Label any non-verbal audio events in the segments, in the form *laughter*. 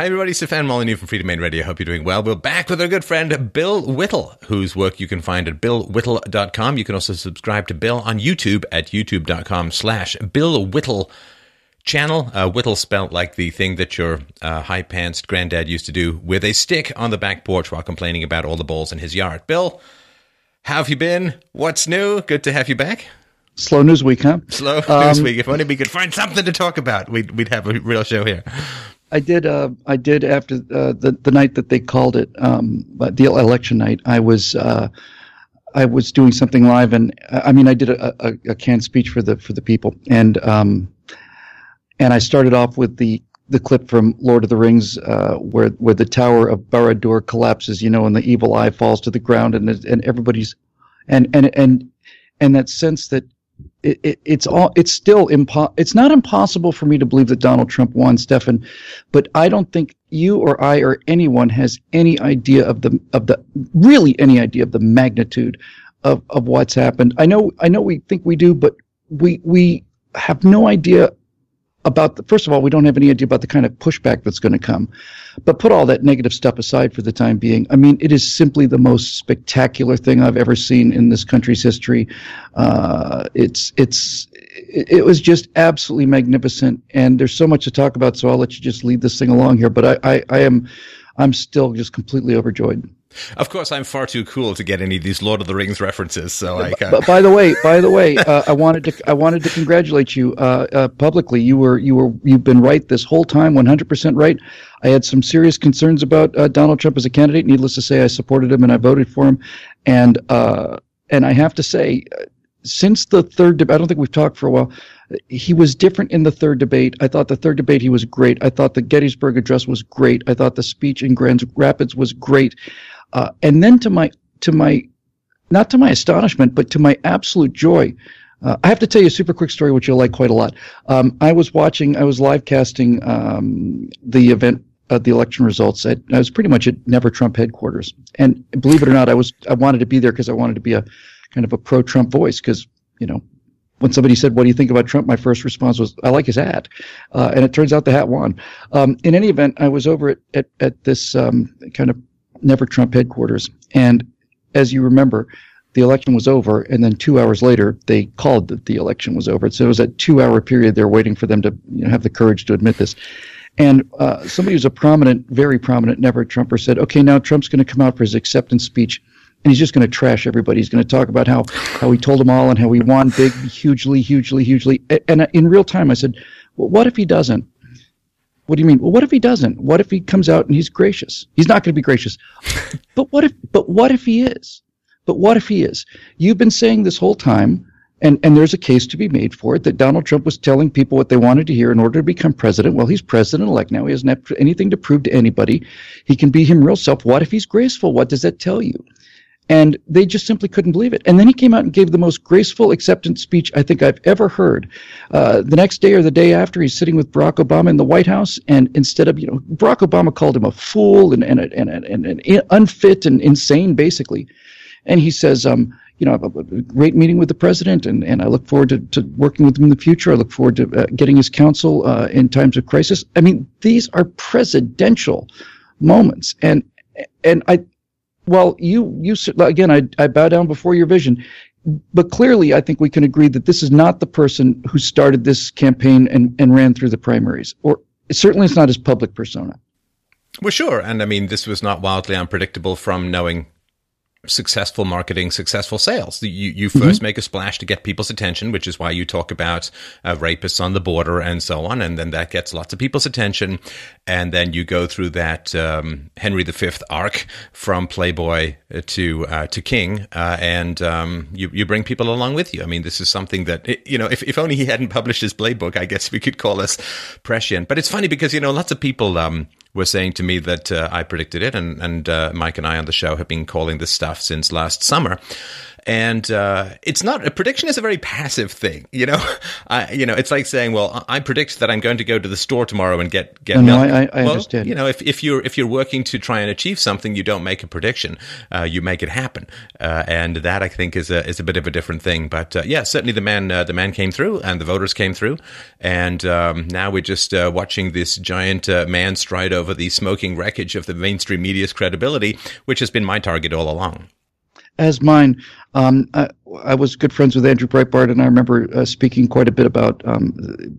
Hi, everybody. Stefan Molyneux from Freedomain Radio. Hope you're doing well. We're back with our good friend Bill Whittle, whose work you can find at billwhittle.com. You can also subscribe to Bill on YouTube at youtube.com slash Bill Whittle channel. Uh, Whittle spelt like the thing that your uh, high pantsed granddad used to do with a stick on the back porch while complaining about all the balls in his yard. Bill, how have you been? What's new? Good to have you back. Slow news week, huh? Slow um, news week. If only we could find something to talk about, we'd, we'd have a real show here. I did. Uh, I did after uh, the the night that they called it um, the election night. I was uh, I was doing something live, and I mean, I did a, a, a canned speech for the for the people, and um, and I started off with the the clip from Lord of the Rings, uh, where where the Tower of Barad-dûr collapses, you know, and the evil eye falls to the ground, and and everybody's, and and and and that sense that it, it, it's all it's still impo- it's not impossible for me to believe that Donald Trump won, Stefan, but I don't think you or I or anyone has any idea of the of the really any idea of the magnitude of, of what's happened. I know I know we think we do, but we we have no idea about the, first of all, we don't have any idea about the kind of pushback that's going to come. But put all that negative stuff aside for the time being. I mean, it is simply the most spectacular thing I've ever seen in this country's history. Uh, it's it's it, was just absolutely magnificent, and there's so much to talk about. So I'll let you just lead this thing along here. But I I, I am I'm still just completely overjoyed. Of course, I'm far too cool to get any of these Lord of the Rings references. So I. Uh... But by the way, by the way, uh, I wanted to I wanted to congratulate you uh, uh publicly. You were you were you've been right this whole time, 100 percent right. I had some serious concerns about uh, Donald Trump as a candidate. Needless to say, I supported him and I voted for him. And uh, and I have to say, since the third debate, I don't think we've talked for a while. He was different in the third debate. I thought the third debate he was great. I thought the Gettysburg Address was great. I thought the speech in Grand Rapids was great. Uh, and then to my to my not to my astonishment, but to my absolute joy, uh, I have to tell you a super quick story, which you'll like quite a lot. Um, I was watching, I was live casting um, the event, uh, the election results. At, I was pretty much at Never Trump headquarters, and believe it or not, I was I wanted to be there because I wanted to be a kind of a pro-Trump voice because you know when somebody said, "What do you think about Trump?" my first response was, "I like his hat," uh, and it turns out the hat won. Um, in any event, I was over at at, at this um, kind of Never Trump headquarters. And as you remember, the election was over, and then two hours later, they called that the election was over. So it was a two-hour period. They're waiting for them to you know, have the courage to admit this. And uh, somebody who's a prominent, very prominent Never Trumper said, "Okay, now Trump's going to come out for his acceptance speech." And he's just going to trash everybody. He's going to talk about how how he told them all and how he won big, hugely, hugely, hugely. And uh, in real time, I said, well, "What if he doesn't?" What do you mean? Well, what if he doesn't? What if he comes out and he's gracious? He's not going to be gracious. *laughs* but what if? But what if he is? But what if he is? You've been saying this whole time, and and there's a case to be made for it that Donald Trump was telling people what they wanted to hear in order to become president. Well, he's president elect now. He have anything to prove to anybody. He can be him real self. What if he's graceful? What does that tell you? And they just simply couldn't believe it. And then he came out and gave the most graceful acceptance speech I think I've ever heard. Uh, the next day or the day after, he's sitting with Barack Obama in the White House, and instead of, you know, Barack Obama called him a fool and, and, and, and, and unfit and insane, basically. And he says, um, you know, I have a great meeting with the president, and, and I look forward to, to working with him in the future. I look forward to uh, getting his counsel uh, in times of crisis. I mean, these are presidential moments, and and I well, you you again, I I bow down before your vision, but clearly, I think we can agree that this is not the person who started this campaign and and ran through the primaries, or certainly it's not his public persona. Well, sure, and I mean, this was not wildly unpredictable from knowing successful marketing, successful sales. You, you 1st mm-hmm. make a splash to get people's attention, which is why you talk about uh, rapists on the border and so on. And then that gets lots of people's attention. And then you go through that um, Henry V arc from Playboy to uh, to King, uh, and um, you you bring people along with you. I mean, this is something that you know. If if only he hadn't published his playbook, I guess we could call us prescient. But it's funny because you know lots of people. Um, were saying to me that uh, I predicted it, and, and uh, Mike and I on the show have been calling this stuff since last summer. And uh, it's not a prediction is a very passive thing, you know. *laughs* I, you know, it's like saying, "Well, I predict that I'm going to go to the store tomorrow and get get no, milk." No, I, I well, understand. You know, if, if you're if you're working to try and achieve something, you don't make a prediction, uh, you make it happen, uh, and that I think is a is a bit of a different thing. But uh, yeah, certainly the man uh, the man came through, and the voters came through, and um, now we're just uh, watching this giant man stride over the smoking wreckage of the mainstream media's credibility, which has been my target all along as mine. Um, I, I, was good friends with Andrew Breitbart, and I remember uh, speaking quite a bit about. Um,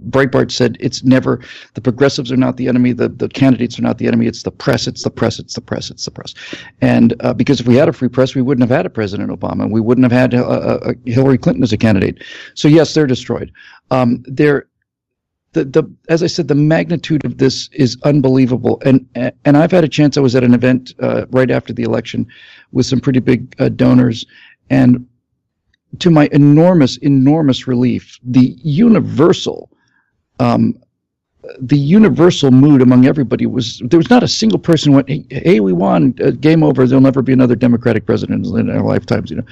Breitbart said it's never the progressives are not the enemy, the the candidates are not the enemy. It's the press. It's the press. It's the press. It's the press. And uh, because if we had a free press, we wouldn't have had a President Obama. And we wouldn't have had uh, uh, Hillary Clinton as a candidate. So yes, they're destroyed. Um, they're the, the as I said, the magnitude of this is unbelievable. And and I've had a chance. I was at an event uh, right after the election with some pretty big uh, donors, and to my enormous, enormous relief, the universal, um, the universal mood among everybody was there was not a single person who went, hey, we won, uh, game over. There'll never be another Democratic president in our lifetimes. You know,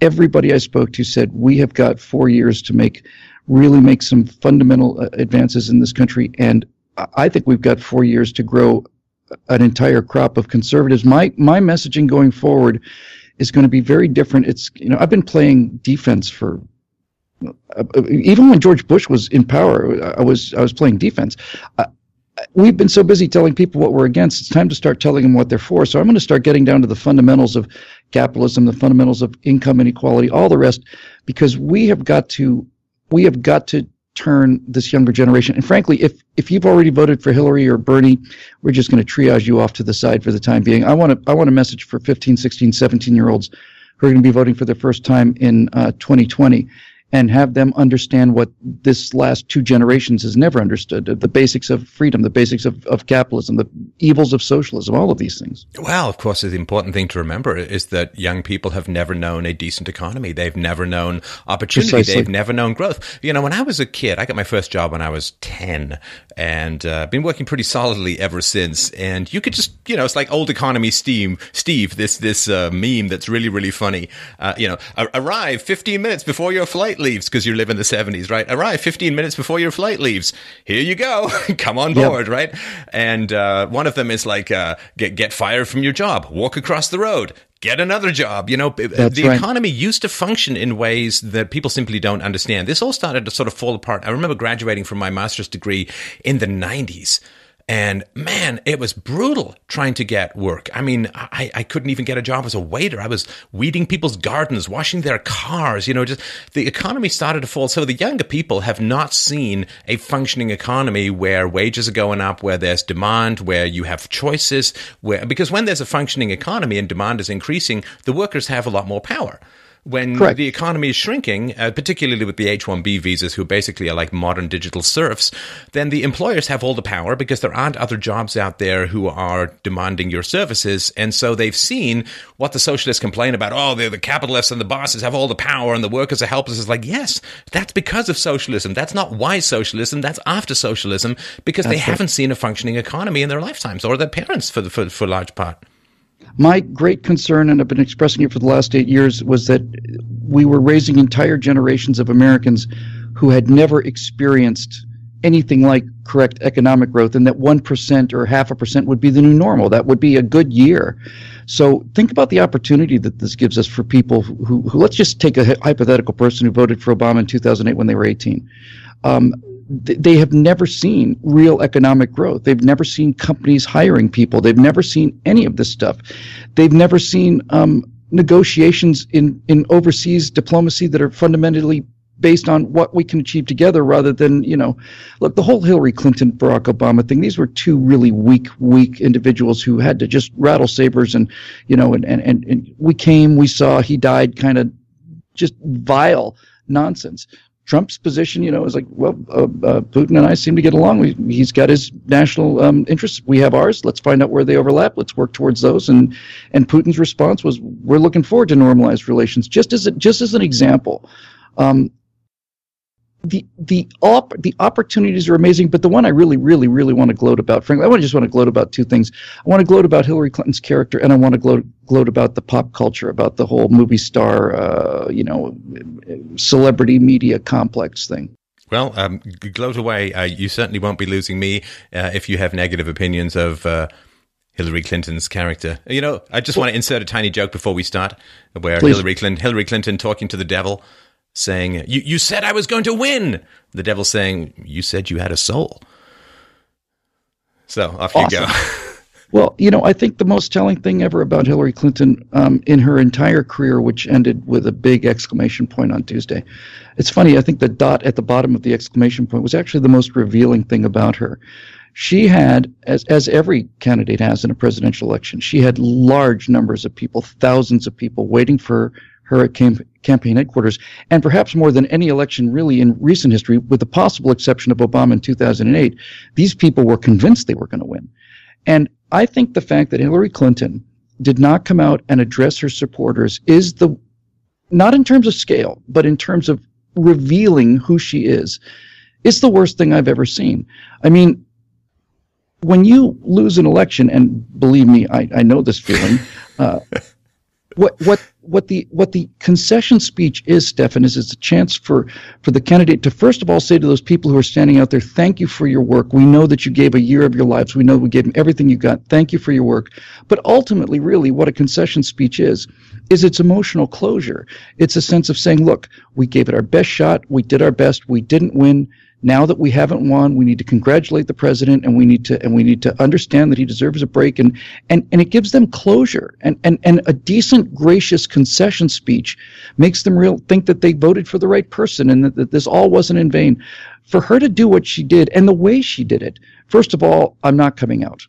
everybody I spoke to said we have got four years to make really make some fundamental uh, advances in this country. And I think we've got four years to grow an entire crop of conservatives. My my messaging going forward is going to be very different. It's you know I've been playing defense for uh, even when George Bush was in power, I was I was playing defense. Uh, we've been so busy telling people what we're against. It's time to start telling them what they're for. So I'm going to start getting down to the fundamentals of capitalism, the fundamentals of income inequality, all the rest, because we have got to we have got to turn this younger generation. And frankly, if if you've already voted for Hillary or Bernie, we're just going to triage you off to the side for the time being. I want to I want a message for 15, 16, 17 year olds who are going to be voting for the first time in uh, 2020 and have them understand what this last two generations has never understood the basics of freedom, the basics of, of capitalism, the evils of socialism, all of these things. Well, of course, the important thing to remember is that young people have never known a decent economy. They've never known opportunity. Precisely. They've never known growth. You know, when I was a kid, I got my first job when I was 10 and uh, been working pretty solidly ever since. And you could just, you know, it's like old economy steam, Steve, this, this uh, meme that's really, really funny. Uh, you know, arrive 15 minutes before your flight flight leaves because you live in the 70s, right? Arrive 15 minutes before your flight leaves. Here you go. *laughs* Come on board, yep. right? And uh, one of them is like, uh, get, get fired from your job, walk across the road, get another job. You know, That's the right. economy used to function in ways that people simply don't understand. This all started to sort of fall apart. I remember graduating from my master's degree in the 90s. And man, it was brutal trying to get work. I mean, I, I couldn't even get a job as a waiter. I was weeding people's gardens, washing their cars, you know, just the economy started to fall. So the younger people have not seen a functioning economy where wages are going up, where there's demand, where you have choices, where, because when there's a functioning economy and demand is increasing, the workers have a lot more power when Correct. the economy is shrinking, uh, particularly with the H 1B visas, who basically are like modern digital serfs, then the employers have all the power because there aren't other jobs out there who are demanding your services. And so they've seen what the socialists complain about. Oh, the, the capitalists and the bosses have all the power and the workers are helpless. It's like, yes, that's because of socialism. That's not why socialism. That's after socialism because that's they haven't seen a functioning economy in their lifetimes or their parents for, the, for, for large part. My great concern, and I've been expressing it for the last eight years, was that we were raising entire generations of Americans who had never experienced anything like correct economic growth, and that 1% or half a percent would be the new normal. That would be a good year. So think about the opportunity that this gives us for people who, who let's just take a hypothetical person who voted for Obama in 2008 when they were 18. Um, they have never seen real economic growth. They've never seen companies hiring people. They've never seen any of this stuff. They've never seen um, negotiations in, in overseas diplomacy that are fundamentally based on what we can achieve together rather than, you know, look, the whole Hillary Clinton, Barack Obama thing, these were two really weak, weak individuals who had to just rattle sabers and, you know, and, and, and we came, we saw, he died kind of just vile nonsense. Trump's position, you know, is like, well, uh, uh, Putin and I seem to get along. We, he's got his national um, interests. We have ours. Let's find out where they overlap. Let's work towards those. And and Putin's response was, we're looking forward to normalized relations. Just as a, just as an example, um, the the op- the opportunities are amazing, but the one I really, really, really want to gloat about, frankly, I just want to gloat about two things. I want to gloat about Hillary Clinton's character, and I want to gloat gloat about the pop culture, about the whole movie star, uh, you know, celebrity media complex thing. Well, um, gloat away. Uh, you certainly won't be losing me uh, if you have negative opinions of. Uh, Hillary Clinton's character. You know, I just want to insert a tiny joke before we start, where Please. Hillary Clinton, Hillary Clinton talking to the devil, saying, you, you said I was going to win. The devil saying, You said you had a soul. So off awesome. you go. *laughs* well, you know, I think the most telling thing ever about Hillary Clinton um, in her entire career, which ended with a big exclamation point on Tuesday. It's funny, I think the dot at the bottom of the exclamation point was actually the most revealing thing about her. She had, as, as every candidate has in a presidential election, she had large numbers of people, thousands of people waiting for her at camp- campaign headquarters, and perhaps more than any election really in recent history, with the possible exception of Obama in 2008, these people were convinced they were going to win. And I think the fact that Hillary Clinton did not come out and address her supporters is the, not in terms of scale, but in terms of revealing who she is, is the worst thing I've ever seen. I mean, when you lose an election, and believe me, I, I know this feeling, *laughs* uh, what what what the what the concession speech is, Stefan, is it's a chance for for the candidate to first of all say to those people who are standing out there, "Thank you for your work. We know that you gave a year of your lives. We know we gave everything you got. Thank you for your work." But ultimately, really, what a concession speech is is its emotional closure. It's a sense of saying, "Look, we gave it our best shot. We did our best. We didn't win." Now that we haven't won, we need to congratulate the president and we need to and we need to understand that he deserves a break and and, and it gives them closure and, and, and a decent, gracious concession speech makes them real think that they voted for the right person and that, that this all wasn't in vain. For her to do what she did and the way she did it, first of all, I'm not coming out.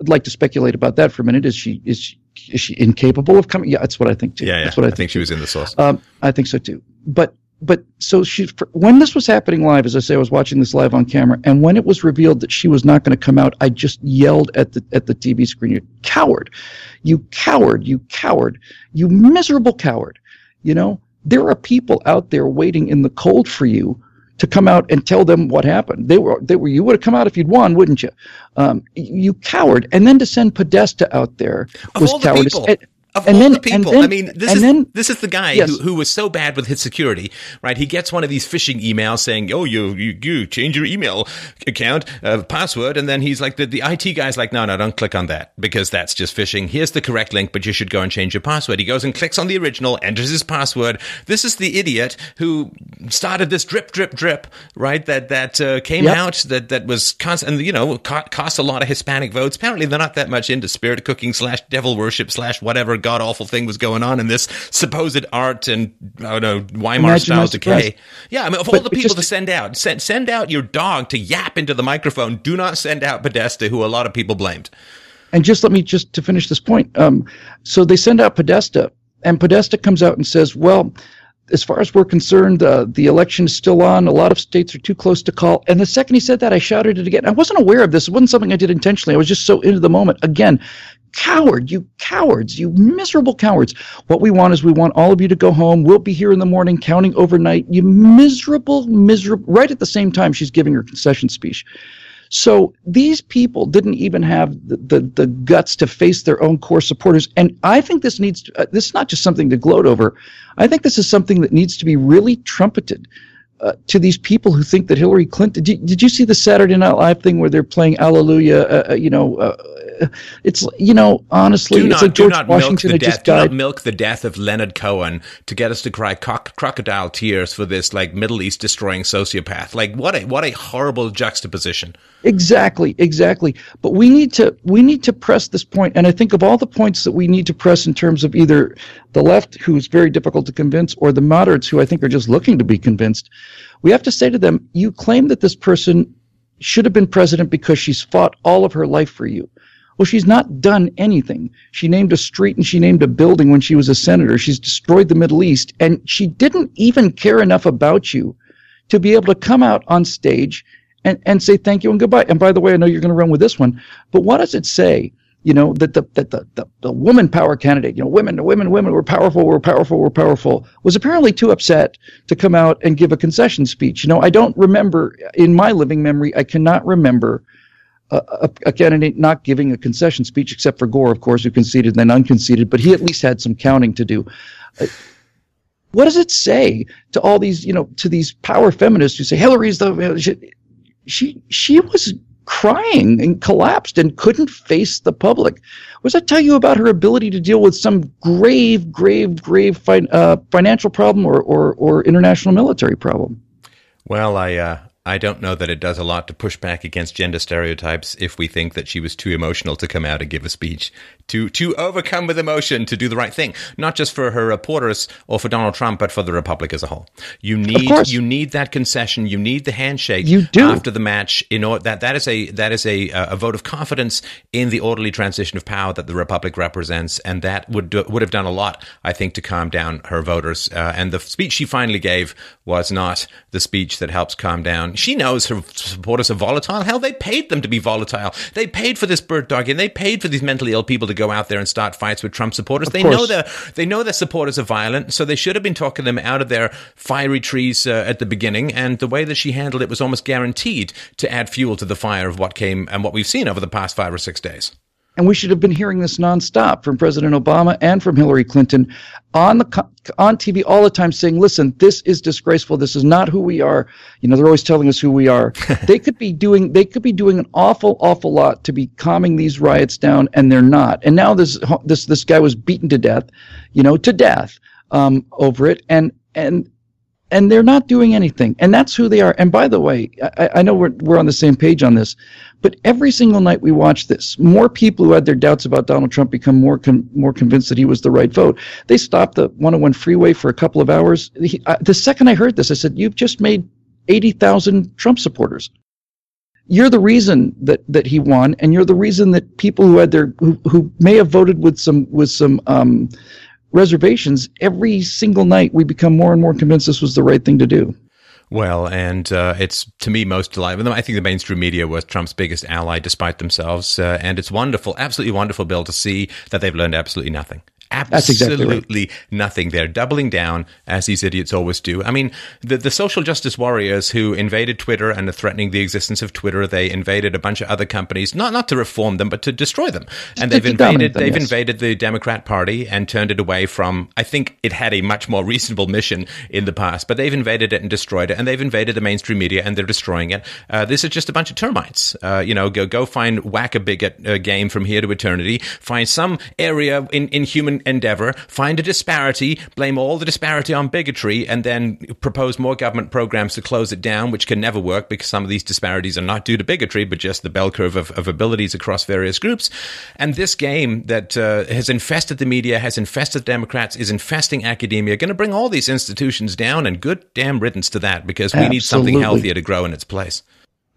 I'd like to speculate about that for a minute. Is she is she, is she incapable of coming? Yeah, that's what I think too. Yeah, yeah. That's what I, I think, think she was in the sauce. Um, I think so too. But but so she when this was happening live as i say i was watching this live on camera and when it was revealed that she was not going to come out i just yelled at the at the tv screen you coward you coward you coward you miserable coward you know there are people out there waiting in the cold for you to come out and tell them what happened. They were, they were, you would have come out if you'd won, wouldn't you? Um, you coward. And then to send Podesta out there was cowardice. Of and all then, the people, then, I mean, this is then, this is the guy yes. who, who was so bad with his security, right? He gets one of these phishing emails saying, "Oh, you you, you change your email account uh, password," and then he's like, the, the IT guy's like, "No, no, don't click on that because that's just phishing. Here's the correct link, but you should go and change your password." He goes and clicks on the original, enters his password. This is the idiot who started this drip, drip, drip, right? That that uh, came yep. out that that was constant, and you know, cost a lot of Hispanic votes. Apparently, they're not that much into spirit cooking slash devil worship slash whatever god awful thing was going on in this supposed art and I don't know Weimar style decay. Yeah, I mean, of but, all the people just, to send out, send send out your dog to yap into the microphone. Do not send out Podesta, who a lot of people blamed. And just let me just to finish this point. Um, so they send out Podesta, and Podesta comes out and says, "Well." as far as we're concerned, uh, the election is still on. A lot of states are too close to call. And the second he said that, I shouted it again. I wasn't aware of this. It wasn't something I did intentionally. I was just so into the moment. Again, coward, you cowards, you miserable cowards. What we want is we want all of you to go home. We'll be here in the morning counting overnight. You miserable, miserable. Right at the same time, she's giving her concession speech. So these people didn't even have the, the, the, guts to face their own core supporters. And I think this needs to, uh, this is not just something to gloat over. I think this is something that needs to be really trumpeted. Uh, to these people who think that Hillary Clinton. Did, did you see the Saturday Night Live thing where they're playing Hallelujah? Uh, uh you know, uh, it's you know honestly, do not, like George Washington milk the death, Do not milk the death of Leonard Cohen to get us to cry crocodile tears for this like Middle East destroying sociopath. Like what a what a horrible juxtaposition. Exactly, exactly. But we need to we need to press this point, and I think of all the points that we need to press in terms of either the left, who's very difficult to convince, or the moderates, who I think are just looking to be convinced. We have to say to them, you claim that this person should have been president because she's fought all of her life for you. Well, she's not done anything. She named a street and she named a building when she was a senator. She's destroyed the Middle East. And she didn't even care enough about you to be able to come out on stage and, and say thank you and goodbye. And by the way, I know you're going to run with this one, but what does it say you know, that the, that the, the, the woman power candidate, you know, women, women, women, we're powerful, we're powerful, we're powerful, was apparently too upset to come out and give a concession speech. You know, I don't remember, in my living memory, I cannot remember a, a, candidate not giving a concession speech, except for Gore, of course, who conceded and then unconceded, but he at least had some counting to do. Uh, what does it say to all these, you know, to these power feminists who say Hillary's the she she, she was crying and collapsed and couldn't face the public. What does that tell you about her ability to deal with some grave, grave, grave uh, financial problem or, or, or international military problem? Well, I uh, I don't know that it does a lot to push back against gender stereotypes if we think that she was too emotional to come out and give a speech, to to overcome with emotion to do the right thing, not just for her reporters or for Donald Trump, but for the Republic as a whole. You need you need that concession, you need the handshake you do. after the match in order that that is a that is a a vote of confidence in the orderly transition of power that the Republic represents, and that would do, would have done a lot, I think, to calm down her voters. Uh, and the speech she finally gave was not the speech that helps calm down she knows her supporters are volatile. Hell, they paid them to be volatile. They paid for this bird dogging. they paid for these mentally ill people to go out there and start fights with Trump supporters. Of they course. know their they know their supporters are violent, so they should have been talking them out of their fiery trees uh, at the beginning. And the way that she handled it was almost guaranteed to add fuel to the fire of what came and what we've seen over the past five or six days. And we should have been hearing this nonstop from President Obama and from Hillary Clinton on the on TV all the time, saying, "Listen, this is disgraceful. This is not who we are." You know, they're always telling us who we are. *laughs* they could be doing they could be doing an awful, awful lot to be calming these riots down, and they're not. And now this this this guy was beaten to death, you know, to death um, over it, and and and they're not doing anything. And that's who they are. And by the way, I, I, know we're, we're on the same page on this, but every single night we watch this, more people who had their doubts about Donald Trump become more con- more convinced that he was the right vote. They stopped the 101 freeway for a couple of hours. He, uh, the second I heard this, I said, "You've just made 80,000 Trump supporters." You're the reason that, that he won, and you're the reason that people who had their who, who may have voted with some with some um, reservations, every single night we become more and more convinced this was the right thing to do. Well, and uh, it's to me most delightful. I think the mainstream media was Trump's biggest ally, despite themselves, uh, and it's wonderful, absolutely wonderful, Bill, to see that they've learned absolutely nothing absolutely exactly right. nothing. They're doubling down as these idiots always do. I mean, the, the social justice warriors who invaded Twitter and are threatening the existence of Twitter, they invaded a bunch of other companies, not not to reform them, but to destroy them. and they've invaded them, they've yes. invaded the Democrat Party and turned it away from. I think it had a much more reasonable mission in the past, but they've invaded it and destroyed it, and they've invaded the mainstream media and they're destroying it. Uh, this is just a bunch of termites. Uh, you know, go go find whack a bigot uh, game from here to eternity. Find some area in in human endeavor. Find a disparity, blame all the disparity on bigotry, and then propose more government programs to close it down, which can never work because some of these disparities are not due to bigotry, but just the bell curve of, of abilities across various groups. And this game that uh, has infested the media, has infested Democrats, is infesting academia, going to bring all these institutions down, and good damn riddance to that because we need something healthier to grow in its place.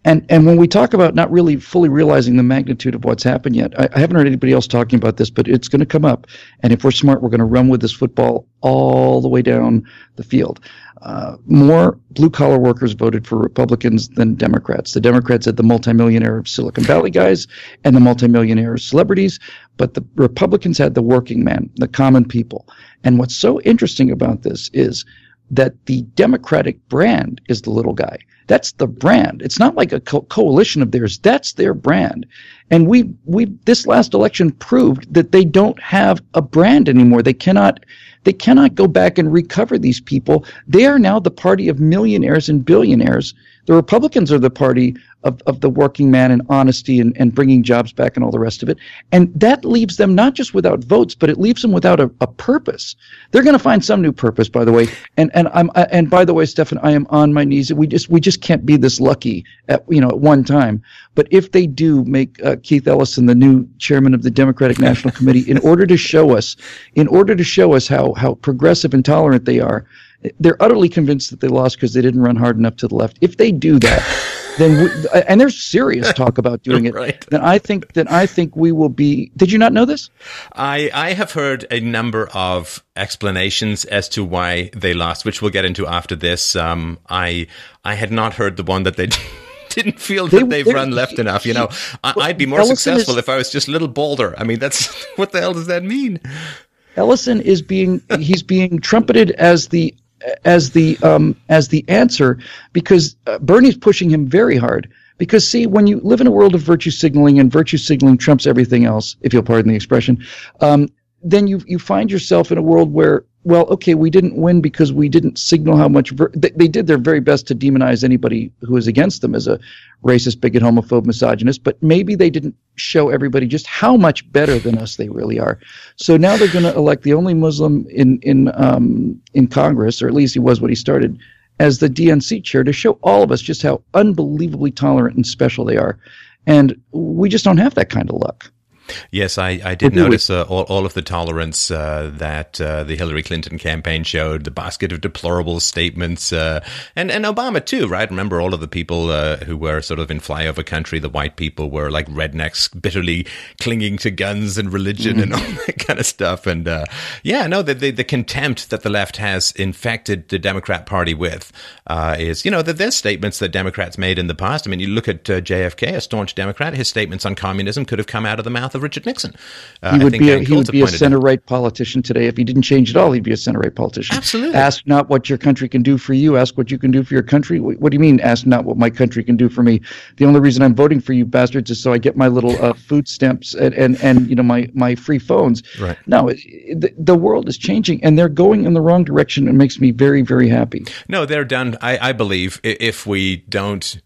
And and when we talk about not really fully realizing the magnitude of what's happened yet, I, I haven't heard anybody else talking about this, but it's going to come up. And if we're smart, we're going to run with this football all the way down the field. Uh, more blue collar workers voted for Republicans than Democrats. The Democrats had the multimillionaire Silicon Valley guys and the multimillionaire celebrities, but the Republicans had the working man, the common people. And what's so interesting about this is that the Democratic brand is the little guy. That's the brand. It's not like a co- coalition of theirs. That's their brand. And we we this last election proved that they don't have a brand anymore. They cannot they cannot go back and recover these people. They are now the party of millionaires and billionaires. The Republicans are the party of, of the working man and honesty and, and bringing jobs back and all the rest of it. And that leaves them not just without votes, but it leaves them without a, a purpose. They're going to find some new purpose, by the way. And and I'm and by the way, Stefan, I am on my knees. We just we just can't be this lucky at you know at one time. But if they do make uh, Keith Ellison the new chairman of the Democratic National Committee, in order to show us, in order to show us how how progressive and tolerant they are, they're utterly convinced that they lost because they didn't run hard enough to the left. If they do that, then we, and there's serious talk about doing it. *laughs* Right. Then I think then I think we will be. Did you not know this? I, I have heard a number of explanations as to why they lost, which we'll get into after this. Um, I I had not heard the one that they *laughs* didn't feel that they, have run left enough. You know, I, would be more Ellison successful is, if I was just a little bolder. I mean, that's *laughs* what the hell does that mean? Ellison is being he's being trumpeted as the as the um, as the answer because uh, Bernie's pushing him very hard. Because see, when you live in a world of virtue signaling and virtue signaling trumps everything else, if you'll pardon the expression, um, then you you find yourself in a world where well, okay, we didn't win because we didn't signal how much ver- they, they, did their very best to demonize anybody who was against them as a racist, bigot, homophobe, misogynist, but maybe they didn't show everybody just how much better than us they really are. So now they're going to elect the only Muslim in in um, in Congress, or at least he was what he started as the DNC chair to show all of us just how unbelievably tolerant and special they are. And we just don't have that kind of luck. Yes, I, I did notice uh, all, all of the tolerance uh, that uh, the Hillary Clinton campaign showed, the basket of deplorable statements, uh, and, and Obama too, right? Remember all of the people uh, who were sort of in flyover country, the white people were like rednecks, bitterly clinging to guns and religion mm. and all that kind of stuff. And uh, yeah, no, the, the, the, contempt that the left has infected the Democrat Party with is, you know, that there's statements that Democrats made in the past. I mean, you look at JFK, a staunch Democrat, his statements on communism could have come out of the mouth of Richard Nixon. Uh, he would be a, he would be a center right politician today. If he didn't change at all, he'd be a center right politician. Absolutely. Ask not what your country can do for you. Ask what you can do for your country. What, do you mean? Ask not what my country can do for me. The only reason I'm voting for you bastards is so I get my little uh, food stamps and, and and you know my my free phones. Right. No, it, the, the world is changing and they're going in the wrong direction. It makes me very very happy. No, they're done. I, I believe if we don't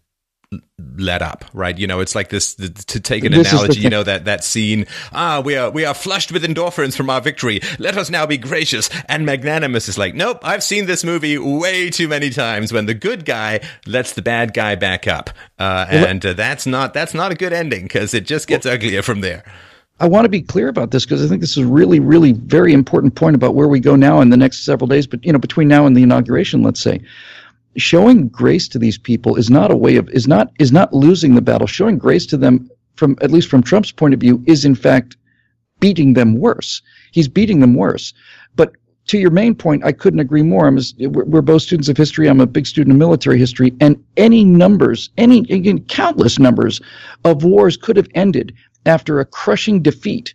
let up, right? You know, it's like this to take an this analogy. You know that that scene. Ah, we are we are flushed with endorphins from our victory. Let us now be gracious and magnanimous. Is like, nope. I've seen this movie way too many times. When the good guy lets the bad guy back up, uh, and uh, that's not that's not a good ending because it just gets uglier from there. I want to be clear about this because I think this is a really, really very important point about where we go now in the next several days. But you know, between now and the inauguration, let's say, showing grace to these people is not a way of is not is not losing the battle. Showing grace to them from at least from Trump's point of view is in fact beating them worse. He's beating them worse. But to your main point, I couldn't agree more. I'm we're both students of history. I'm a big student of military history, and any numbers, any again, countless numbers of wars could have ended after a crushing defeat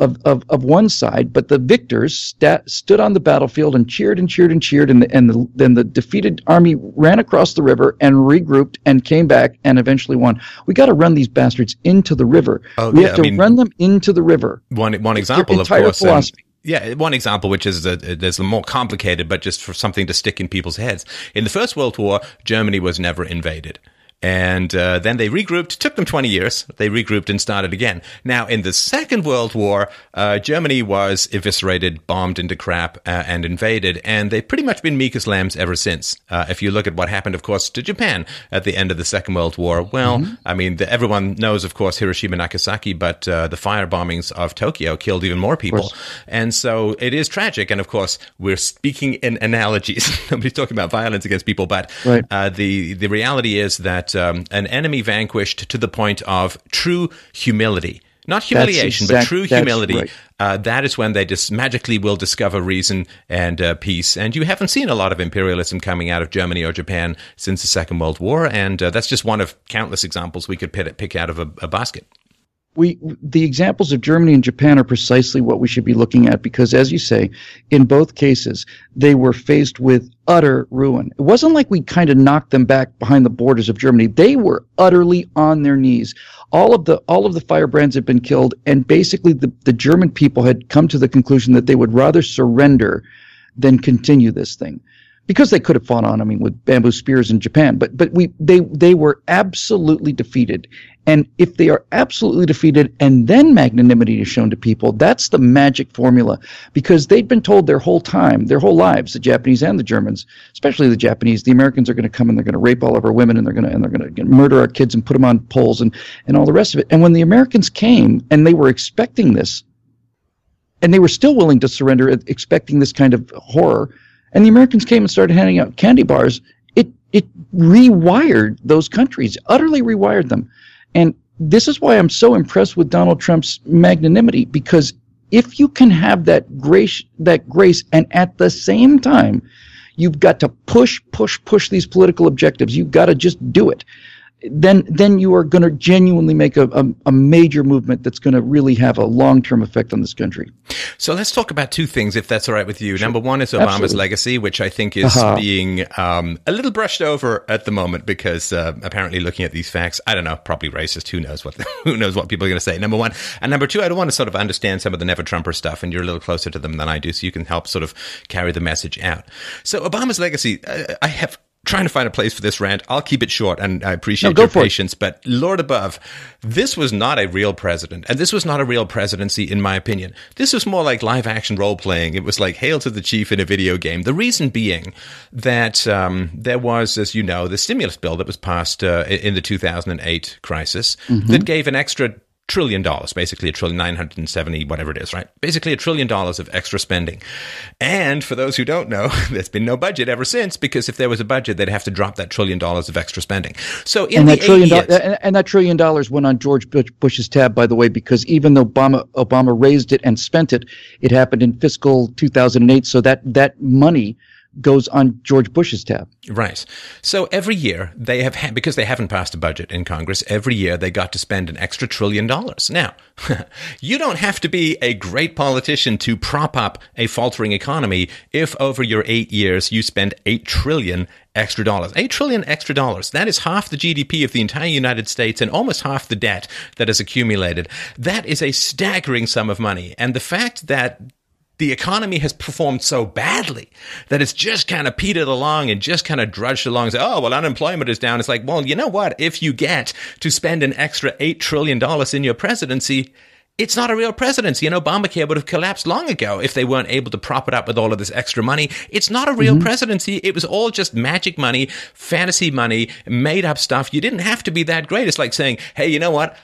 of, of, of one side, but the victors stat, stood on the battlefield and cheered and cheered and cheered, and, the, and the, then the defeated army ran across the river and regrouped and came back and eventually won. We got to run these bastards into the river. Oh, we yeah, have to I mean, run them into the river. One one example, of course. Philosophy. Yeah, one example, which is a, uh, there's a more complicated, but just for something to stick in people's heads. In the First World War, Germany was never invaded. And uh, then they regrouped. Took them 20 years. They regrouped and started again. Now, in the Second World War, uh, Germany was eviscerated, bombed into crap, uh, and invaded. And they've pretty much been meek as lambs ever since. Uh, if you look at what happened, of course, to Japan at the end of the Second World War, well, mm-hmm. I mean, the, everyone knows, of course, Hiroshima, Nagasaki, but uh, the fire bombings of Tokyo killed even more people. And so it is tragic. And of course, we're speaking in analogies. *laughs* Nobody's talking about violence against people, but right. Uh, the the reality is that um, an enemy vanquished to the point of true humility. Not humiliation, exact, but true humility. Right. Uh, that is when they just magically will discover reason and uh, peace. And you haven't seen a lot of imperialism coming out of Germany or Japan since the Second World War. And uh, that's just one of countless examples we could pick out of a, a basket we the examples of Germany and Japan are precisely what we should be looking at because as you say in both cases they were faced with utter ruin. It wasn't like we kind of knocked them back behind the borders of Germany. They were utterly on their knees. All of the all of the firebrands had been killed and basically the, the German people had come to the conclusion that they would rather surrender than continue this thing because they could have fought on, I mean, with bamboo spears in Japan, but but we they they were absolutely defeated. And if they are absolutely defeated and then magnanimity is shown to people, that's the magic formula. Because they'd been told their whole time, their whole lives, the Japanese and the Germans, especially the Japanese, the Americans are going to come and they're going to rape all of our women and they're going to and they're going to murder our kids and put them on poles and and all the rest of it. And when the Americans came and they were expecting this, and they were still willing to surrender, expecting this kind of horror and the Americans came and started handing out candy bars, it it rewired those countries, utterly rewired them. And this is why I'm so impressed with Donald Trump's magnanimity because if you can have that grace that grace and at the same time you've got to push push push these political objectives. You've got to just do it then then you are going to genuinely make a, a, a major movement that's going to really have a long term effect on this country. So let's talk about two things, if that's all right with you. Sure. Number one is Obama's Absolutely. legacy, which I think is uh-huh. being um, a little brushed over at the moment because uh, apparently, looking at these facts, I don't know, probably racist. Who knows what *laughs* who knows what people are going to say? Number one, and number two, I don't want to sort of understand some of the never Trumper stuff, and you're a little closer to them than I do, so you can help sort of carry the message out. So Obama's legacy, uh, I have trying to find a place for this rant. I'll keep it short and I appreciate no, your patience, it. but Lord above, this was not a real president and this was not a real presidency in my opinion. This was more like live action role playing. It was like Hail to the Chief in a video game. The reason being that um, there was, as you know, the stimulus bill that was passed uh, in the 2008 crisis mm-hmm. that gave an extra trillion dollars, basically a trillion, 970, whatever it is, right? Basically a trillion dollars of extra spending. And for those who don't know, *laughs* there's been no budget ever since because if there was a budget, they'd have to drop that trillion dollars of extra spending. So in and that trillion do- and, and, that trillion dollars went on George Bush's tab, by the way, because even though Obama, Obama raised it and spent it, it happened in fiscal 2008. So that, that money goes on George Bush's tab. Right. So every year they have had, because they haven't passed a budget in Congress, every year they got to spend an extra trillion dollars. Now, *laughs* you don't have to be a great politician to prop up a faltering economy if over your eight years you spend eight trillion extra dollars. Eight trillion extra dollars. That is half the GDP of the entire United States and almost half the debt that is accumulated. That is a staggering sum of money. And the fact that the economy has performed so badly that it's just kind of petered along and just kind of drudged along and say, oh, well, unemployment is down. It's like, well, you know what? If you get to spend an extra $8 trillion in your presidency, it's not a real presidency. And Obamacare would have collapsed long ago if they weren't able to prop it up with all of this extra money. It's not a real mm-hmm. presidency. It was all just magic money, fantasy money, made up stuff. You didn't have to be that great. It's like saying, hey, you know what?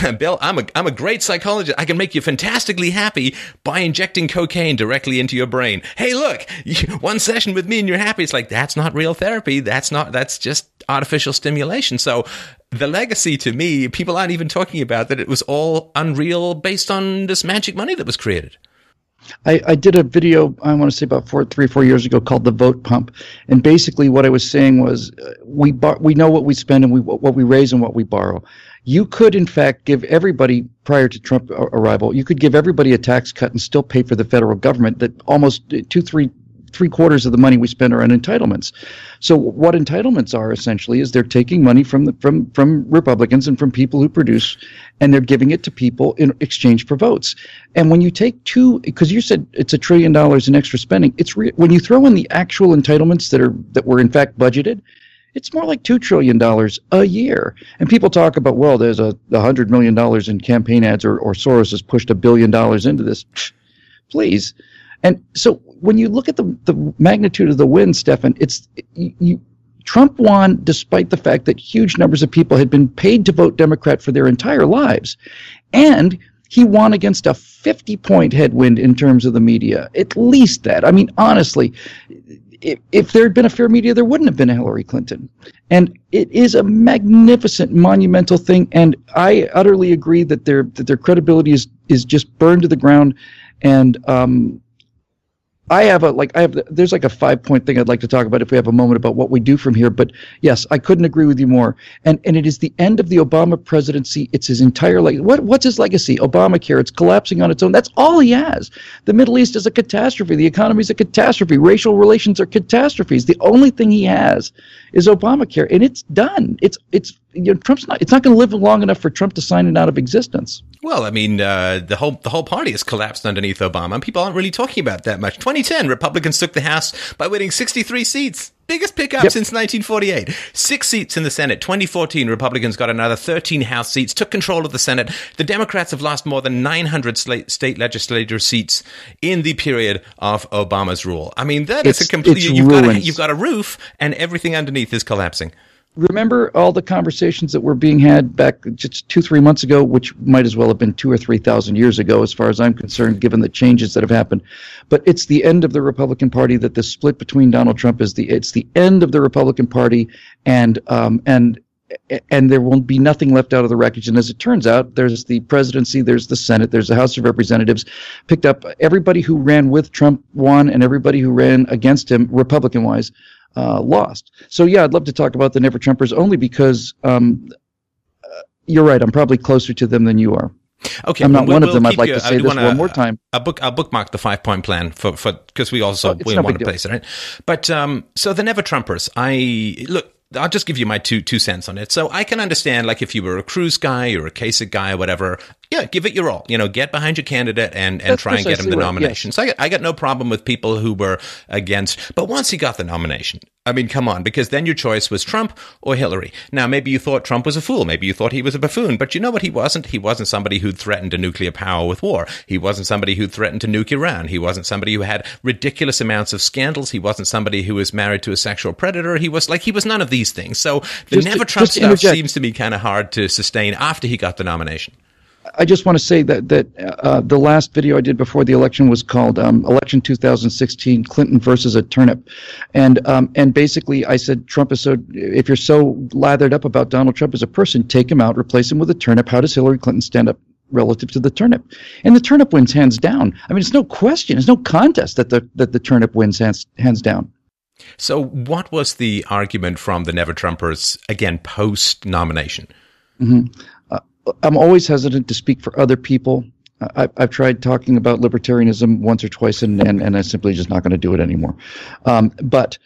*laughs* Bill, I'm a, I'm a great psychologist. I can make you fantastically happy by injecting cocaine directly into your brain. Hey, look, *laughs* one session with me and you're happy. It's like, that's not real therapy. That's not, that's just artificial stimulation. So the legacy to me, people aren't even talking about that it was all unreal based on this magic money that was created. I, I, did a video I want to say about four, three, four years ago called the Vote Pump, and basically what I was saying was uh, we bar- we know what we spend and we what we raise and what we borrow. You could, in fact, give everybody prior to Trump arrival, you could give everybody a tax cut and still pay for the federal government. That almost two, three three quarters of the money we spend are on entitlements. So what entitlements are essentially is they're taking money from the from from Republicans and from people who produce, and they're giving it to people in exchange for votes. And when you take two, because you said it's a trillion dollars in extra spending, it's re- when you throw in the actual entitlements that are that were in fact budgeted. It's more like two trillion dollars a year, and people talk about well, there's a hundred million dollars in campaign ads, or, or Soros has pushed a billion dollars into this. Please, and so when you look at the, the magnitude of the win, Stefan, it's you, Trump won despite the fact that huge numbers of people had been paid to vote Democrat for their entire lives. And he won against a 50 point headwind in terms of the media. At least that. I mean, honestly, if, if there had been a fair media, there wouldn't have been a Hillary Clinton. And it is a magnificent, monumental thing. And I utterly agree that their that their credibility is is just burned to the ground. And um, I have a like I have there's like a five point thing I'd like to talk about if we have a moment about what we do from here. But yes, I couldn't agree with you more. And and it is the end of the Obama presidency. It's his entire like what what's his legacy? Obamacare. It's collapsing on its own. That's all he has. The Middle East is a catastrophe. The economy is a catastrophe. Racial relations are catastrophes. The only thing he has is Obamacare, and it's done. It's it's you know, Trump's not. It's not going to live long enough for Trump to sign it out of existence. Well, I mean, uh, the whole the whole party has collapsed underneath Obama. And people aren't really talking about that much. 2010, Republicans took the House by winning 63 seats. Biggest pickup yep. since 1948. Six seats in the Senate. 2014, Republicans got another 13 House seats, took control of the Senate. The Democrats have lost more than 900 state legislature seats in the period of Obama's rule. I mean, that it's, is a complete. You've got a, you've got a roof, and everything underneath is collapsing remember all the conversations that were being had back just two, three months ago, which might as well have been two or three thousand years ago, as far as I'm concerned, given the changes that have happened. But it's the end of the Republican Party. That the split between Donald Trump is the it's the end of the Republican Party, and um, and and there will be nothing left out of the wreckage. And as it turns out, there's the presidency, there's the Senate, there's the House of Representatives, picked up everybody who ran with Trump won, and everybody who ran against him, Republican wise, uh, lost. So yeah, I'd love to talk about the Never Trumpers only because um, uh, you're right. I'm probably closer to them than you are. Okay, I'm not we'll- one of them. I'd like you- to say this wanna- one more time. I'll book. I'll bookmark the five point plan for for because we also Oh, we want to deal. place it right. But um, so the Never Trumpers. I look. I'll just give you my two two cents on it. So I can understand, like, if you were a Cruz guy or a Kasich guy or whatever, yeah, give it your all. You know, get behind your candidate and and That's try and get him the right, nomination. So I got, I got no problem with people who were against. But once he got the nomination, I mean, come on, because then your choice was Trump or Hillary. Now, maybe you thought Trump was a fool. Maybe you thought he was a buffoon. But you know what? He wasn't. He wasn't somebody who threatened a nuclear power with war. He wasn't somebody who threatened to nuke Iran. He wasn't somebody who had ridiculous amounts of scandals. He wasn't somebody who was married to a sexual predator. He was like, he was none of these things. So the Just to- never Trump stuff interject. seems to me kind of hard to sustain after he got the nomination. I just want to say that that uh, the last video I did before the election was called um, "Election 2016: Clinton versus a Turnip," and um, and basically I said Trump is so if you're so lathered up about Donald Trump as a person, take him out, replace him with a turnip. How does Hillary Clinton stand up relative to the turnip? And the turnip wins hands down. I mean, it's no question, it's no contest that the that the turnip wins hands hands down. So what was the argument from the never Trumpers again post nomination? I'm always hesitant to speak for other people. I, I've tried talking about libertarianism once or twice, and, and, and I'm simply just not going to do it anymore. Um, but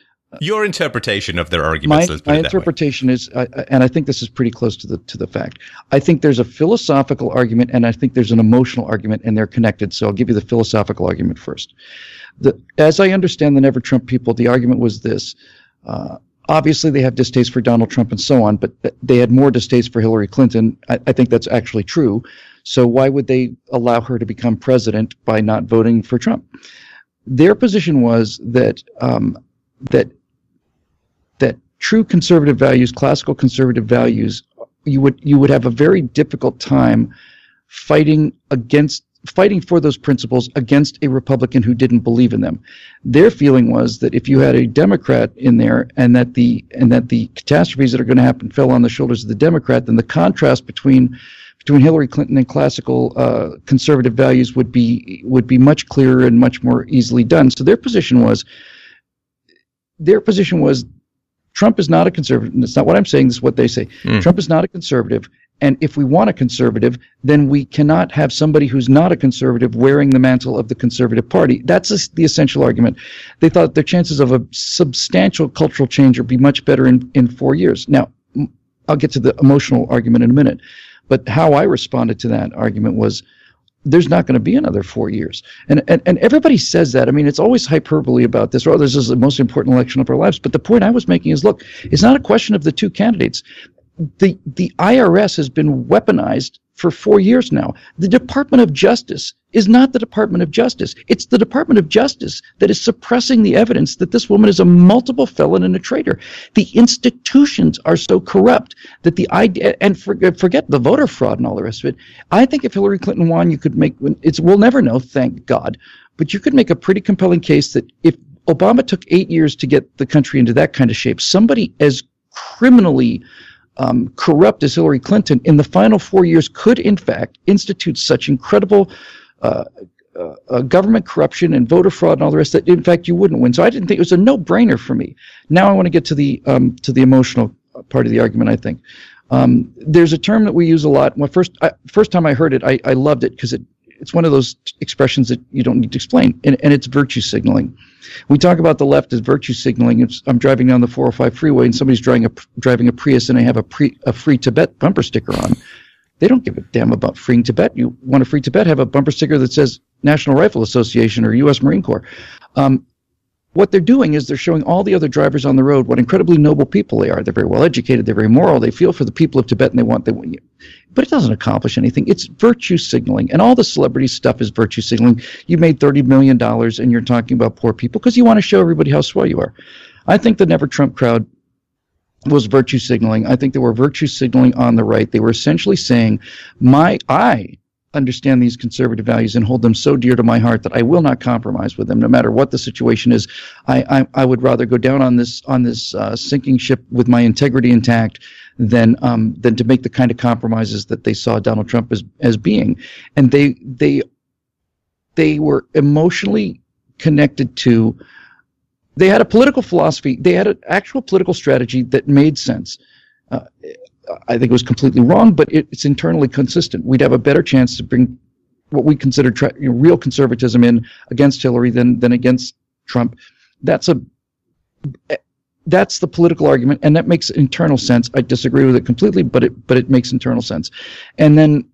Your interpretation of their my, arguments. my it that way. interpretation is, I- and I think this is pretty close to the to the fact. I think there's a philosophical argument, and I think there's an emotional argument, and they're connected. So I'll give you the philosophical argument first. The, as I understand the Never Trump people, the argument was this. Uh, obviously, they have distaste for Donald Trump and so on, but they had more distaste for Hillary Clinton. I, I think that's actually true. So why would they allow her to become president by not voting for Trump? Their position was that um, that that true conservative values, classical conservative values, you would you would have a very difficult time fighting against fighting for those principles against a Republican who didn't believe in them. Their feeling was that if you had a Democrat in there and that the and that the catastrophes that are going to happen fell on the shoulders of the Democrat, then the contrast between between Hillary Clinton and classical uh, conservative values would be would be much clearer and much more easily done. So their position was their position was Trump is not a conservative. That's not what I'm saying. This is what they say. Mm. Trump is not a conservative. And if we want a conservative, then we cannot have somebody who's not a conservative wearing the mantle of the conservative party. That's the the essential argument. They thought their chances of a substantial cultural change would be much better in, in four years. Now, I'll get to the emotional argument in a minute. But how I responded to that argument was there's not going to be another four years. And, and and everybody says that. I mean, it's always hyperbole about this. Oh, this is the most important election of our lives. But the point I was making is, look, it's not a question of the two candidates. The the IRS has been weaponized for four years now. The Department of Justice is not the Department of Justice. It's the Department of Justice that is suppressing the evidence that this woman is a multiple felon and a traitor. The institutions are so corrupt that the idea, and forget, the voter fraud and all the rest of it. I think if Hillary Clinton won, you could make, it's, we'll never know, thank God, but you could make a pretty compelling case that if Obama took eight years to get the country into that kind of shape, somebody as criminally um, corrupt as Hillary Clinton in the final four years could, in fact, institute such incredible uh, uh, uh, government corruption and voter fraud and all the rest that, in fact, you wouldn't win. So I didn't think it was a no-brainer for me. Now I want to get to the um, to the emotional part of the argument. I think um, there's a term that we use a lot. When first I, first time I heard it, I, I loved it because it it's one of those expressions that you don't need to explain, and, and it's virtue signaling. We talk about the left as virtue signaling. I'm driving down the 405 freeway and somebody's driving a driving a Prius and I have a pre, a free Tibet bumper sticker on. They don't give a damn about freeing Tibet. You want a free Tibet? Have a bumper sticker that says National Rifle Association or U.S. Marine Corps. Um, what they're doing is they're showing all the other drivers on the road what incredibly noble people they are. They're very well educated. They're very moral. They feel for the people of Tibet and they want they want you. But it doesn't accomplish anything. It's virtue signaling, and all the celebrity stuff is virtue signaling. You made thirty million dollars and you're talking about poor people because you want to show everybody how swell you are. I think the Never Trump crowd was virtue signaling. I think they were virtue signaling on the right. They were essentially saying, "My I understand these conservative values and hold them so dear to my heart that I will not compromise with them, no matter what the situation is. I I, I would rather go down on this on this uh, sinking ship with my integrity intact than um, than to make the kind of compromises that they saw Donald Trump as as being. And they they they were emotionally connected to they had a political philosophy. They had an actual political strategy that made sense. I think it was completely wrong, but it, it's internally consistent. We'd have a better chance to bring what we consider tra- you know, real conservatism in against Hillary than than against Trump. That's a that's the political argument, and that makes internal sense. I disagree with it completely, but it but it makes internal sense. And then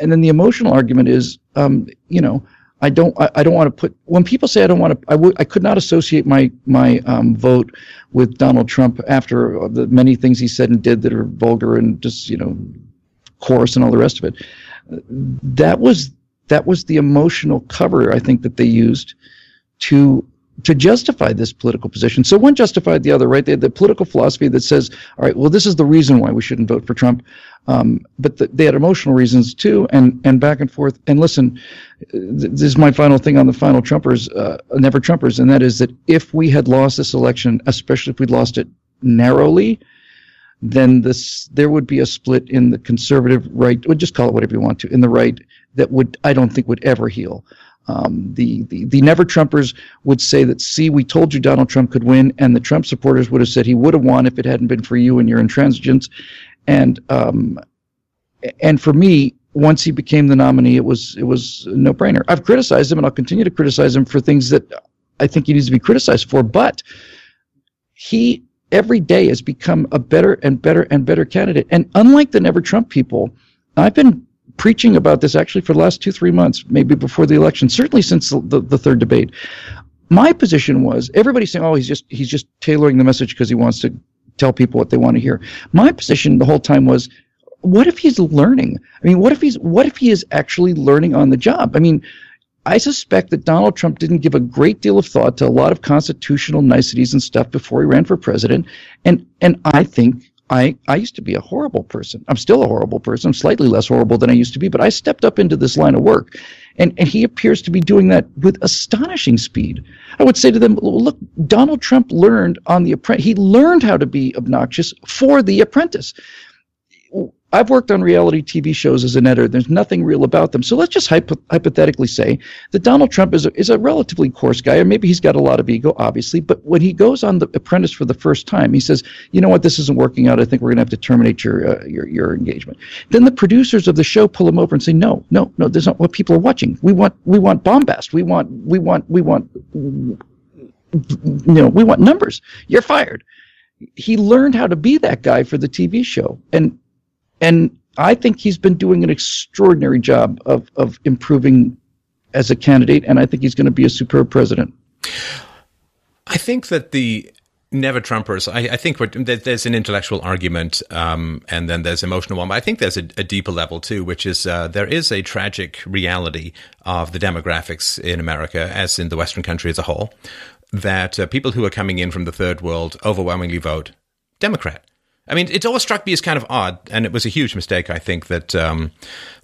and then the emotional argument is, um, you know, I don't I, I, don't want to put when people say I don't want to I would I could not associate my my um, vote with Donald Trump after the many things he said and did that are vulgar and just you know coarse and all the rest of it. That was that was the emotional cover I think that they used to to justify this political position. So one justified the other, right? They had the political philosophy that says, all right, well, this is the reason why we shouldn't vote for Trump. Um, but the, they had emotional reasons too, and, and back and forth. And listen, this is my final thing on the final Trumpers, uh, never Trumpers, and that is that if we had lost this election, especially if we'd lost it narrowly, then this there would be a split in the conservative right, or just call it whatever you want to, in the right that would I don't think would ever heal. Um, the, the, the never Trumpers would say that, see, we told you Donald Trump could win, and the Trump supporters would have said he would have won if it hadn't been for you and your intransigence. And um, and for me, once he became the nominee, it was it was a no brainer. I've criticized him, and I'll continue to criticize him for things that I think he needs to be criticized for. But he every day has become a better and better and better candidate. And unlike the never Trump people, I've been preaching about this actually for the last two, three months, maybe before the election, certainly since the, the, the third debate. My position was everybody's saying, oh, he's just he's just tailoring the message because he wants to tell people what they want to hear. My position the whole time was, what if he's learning? I mean, what if he's what if he is actually learning on the job? I mean, I suspect that Donald Trump didn't give a great deal of thought to a lot of constitutional niceties and stuff before he ran for president, and and I think I, I used to be a horrible person. I'm still a horrible person. I'm slightly less horrible than I used to be, but I stepped up into this line of work. And, and he appears to be doing that with astonishing speed. I would say to them, look, Donald Trump learned on the apprentice. He learned how to be obnoxious for the apprentice. I've worked on reality TV shows as an editor. There's nothing real about them. So let's just hypo- hypothetically say that Donald Trump is a, is a relatively coarse guy, or maybe he's got a lot of ego, obviously. But when he goes on The Apprentice for the first time, he says, "You know what? This isn't working out. I think we're going to have to terminate your uh, your your engagement." Then the producers of the show pull him over and say, "No, no, no. That's not what people are watching. We want we want bombast. We want we want we want you know we want numbers. You're fired." He learned how to be that guy for the TV show, and and I think he's been doing an extraordinary job of, of improving as a candidate, and I think he's going to be a superb president. I think that the never Trumpers, I, I think there's an intellectual argument um, and then there's emotional one, but I think there's a, a deeper level too, which is uh, there is a tragic reality of the demographics in America, as in the Western country as a whole, that uh, people who are coming in from the third world overwhelmingly vote Democrat. I mean, it always struck me as kind of odd, and it was a huge mistake, I think, that um,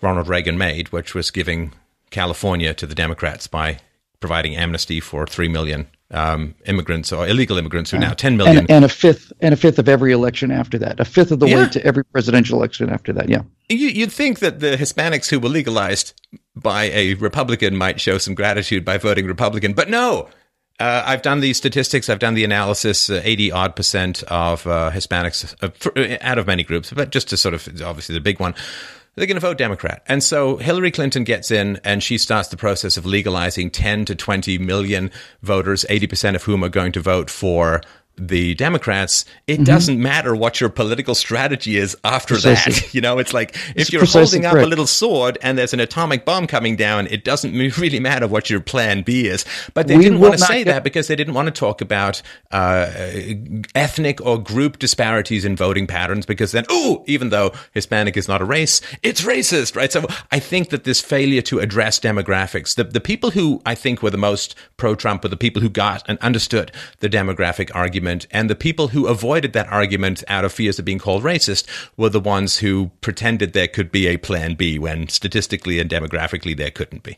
Ronald Reagan made, which was giving California to the Democrats by providing amnesty for three million um, immigrants or illegal immigrants who are now 10 million. And, and, a fifth and a fifth of every election after that. A fifth of the yeah. way to every presidential election after that. Yeah. You, would think that the Hispanics who were legalized by a Republican might show some gratitude by voting Republican, but no, uh, I've done the statistics. I've done the analysis. Uh, eighty uh, odd percent of uh, Hispanics, uh, for, uh, out of many groups, but just to sort of obviously the big one, they're going to vote Democrat. And so Hillary Clinton gets in, and she starts the process of legalizing ten to twenty million voters, eighty percent of whom are going to vote for the Democrats, it mm-hmm. doesn't matter what your political strategy is after Precisely. that. *laughs* You know, it's like if it's you're holding up a little sword and there's an atomic bomb coming down, it doesn't *laughs* really matter what your plan B is. But they we didn't want to say get- that because they didn't want to talk about uh, ethnic or group disparities in voting patterns because then, oh, even though Hispanic is not a race, it's racist, right? So I think that this failure to address demographics, the, the people who I think were the most pro Trump were the people who got and understood the demographic argument argument, and the people who avoided that argument out of fears of being called racist were the ones who pretended there could be a plan B when statistically and demographically there couldn't be.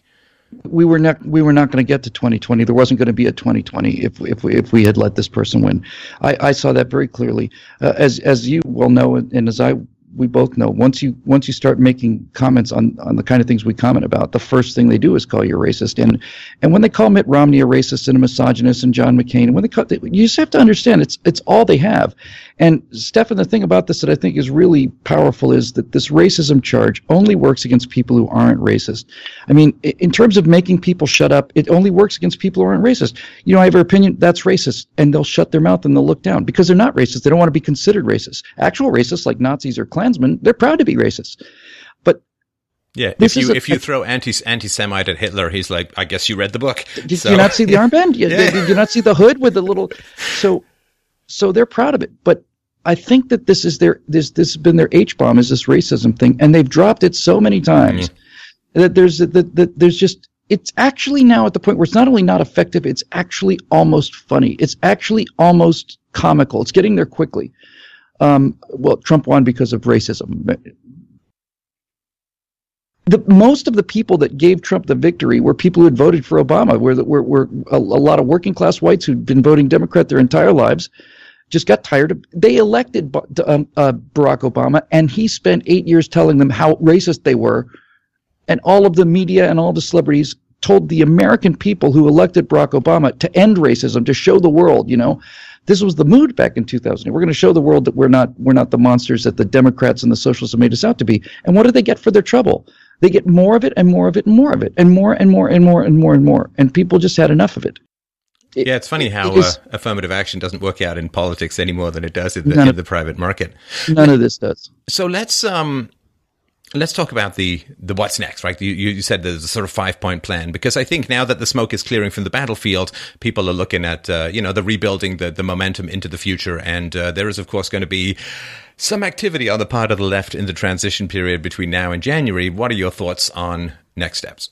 We were not we were not going to get to 2020. There wasn't going to be a 2020 if if we, if we had let this person win. I, I saw that very clearly. Uh, as as you well know, and as I we both know once you once you start making comments on on the kind of things we comment about, the first thing they do is call you a racist. And and when they call Mitt Romney a racist and a misogynist and John McCain, and when they call, you just have to understand it's it's all they have. And Stefan, the thing about this that I think is really powerful is that this racism charge only works against people who aren't racist. I mean, in terms of making people shut up, it only works against people who aren't racist. You know, I have an opinion that's racist, and they'll shut their mouth and they'll look down because they're not racist. They don't want to be considered racist. Actual racists like Nazis or Klansmen, they're proud to be racist. But yeah, if you a, if you throw anti anti Semite at Hitler, he's like, I guess you read the book. Did so. you not see the armband? yeah. did, did you not see the hood with the little? So, so they're proud of it. But I think that this is their this this has been their H bomb is this racism thing, and they've dropped it so many times mm-hmm. that there's that, that there's just it's actually now at the point where it's not only not effective, it's actually almost funny. It's actually almost comical. It's getting there quickly. Um, well, Trump won because of racism. The, most of the people that gave Trump the victory were people who had voted for Obama, were, were, were a, a lot of working class whites who'd been voting Democrat their entire lives, just got tired of. They elected um, uh, Barack Obama, and he spent eight years telling them how racist they were and all of the media and all the celebrities told the American people who elected Barack Obama to end racism, to show the world, you know, this was the mood back in 2000. We're going to show the world that we're not we're not the monsters that the Democrats and the socialists have made us out to be. And what do they get for their trouble? They get more of it and more of it and more of it and more and more and more and more and more. And people just had enough of it. it yeah, it's funny how it is, uh, affirmative action doesn't work out in politics any more than it does in the, in the private market. None of this does. So let's um, Let's talk about the the what's next, right? You, you said there's a sort of five point plan because I think now that the smoke is clearing from the battlefield, people are looking at uh, you know the rebuilding the the momentum into the future, and uh, there is of course going to be some activity on the part of the left in the transition period between now and January. What are your thoughts on next steps?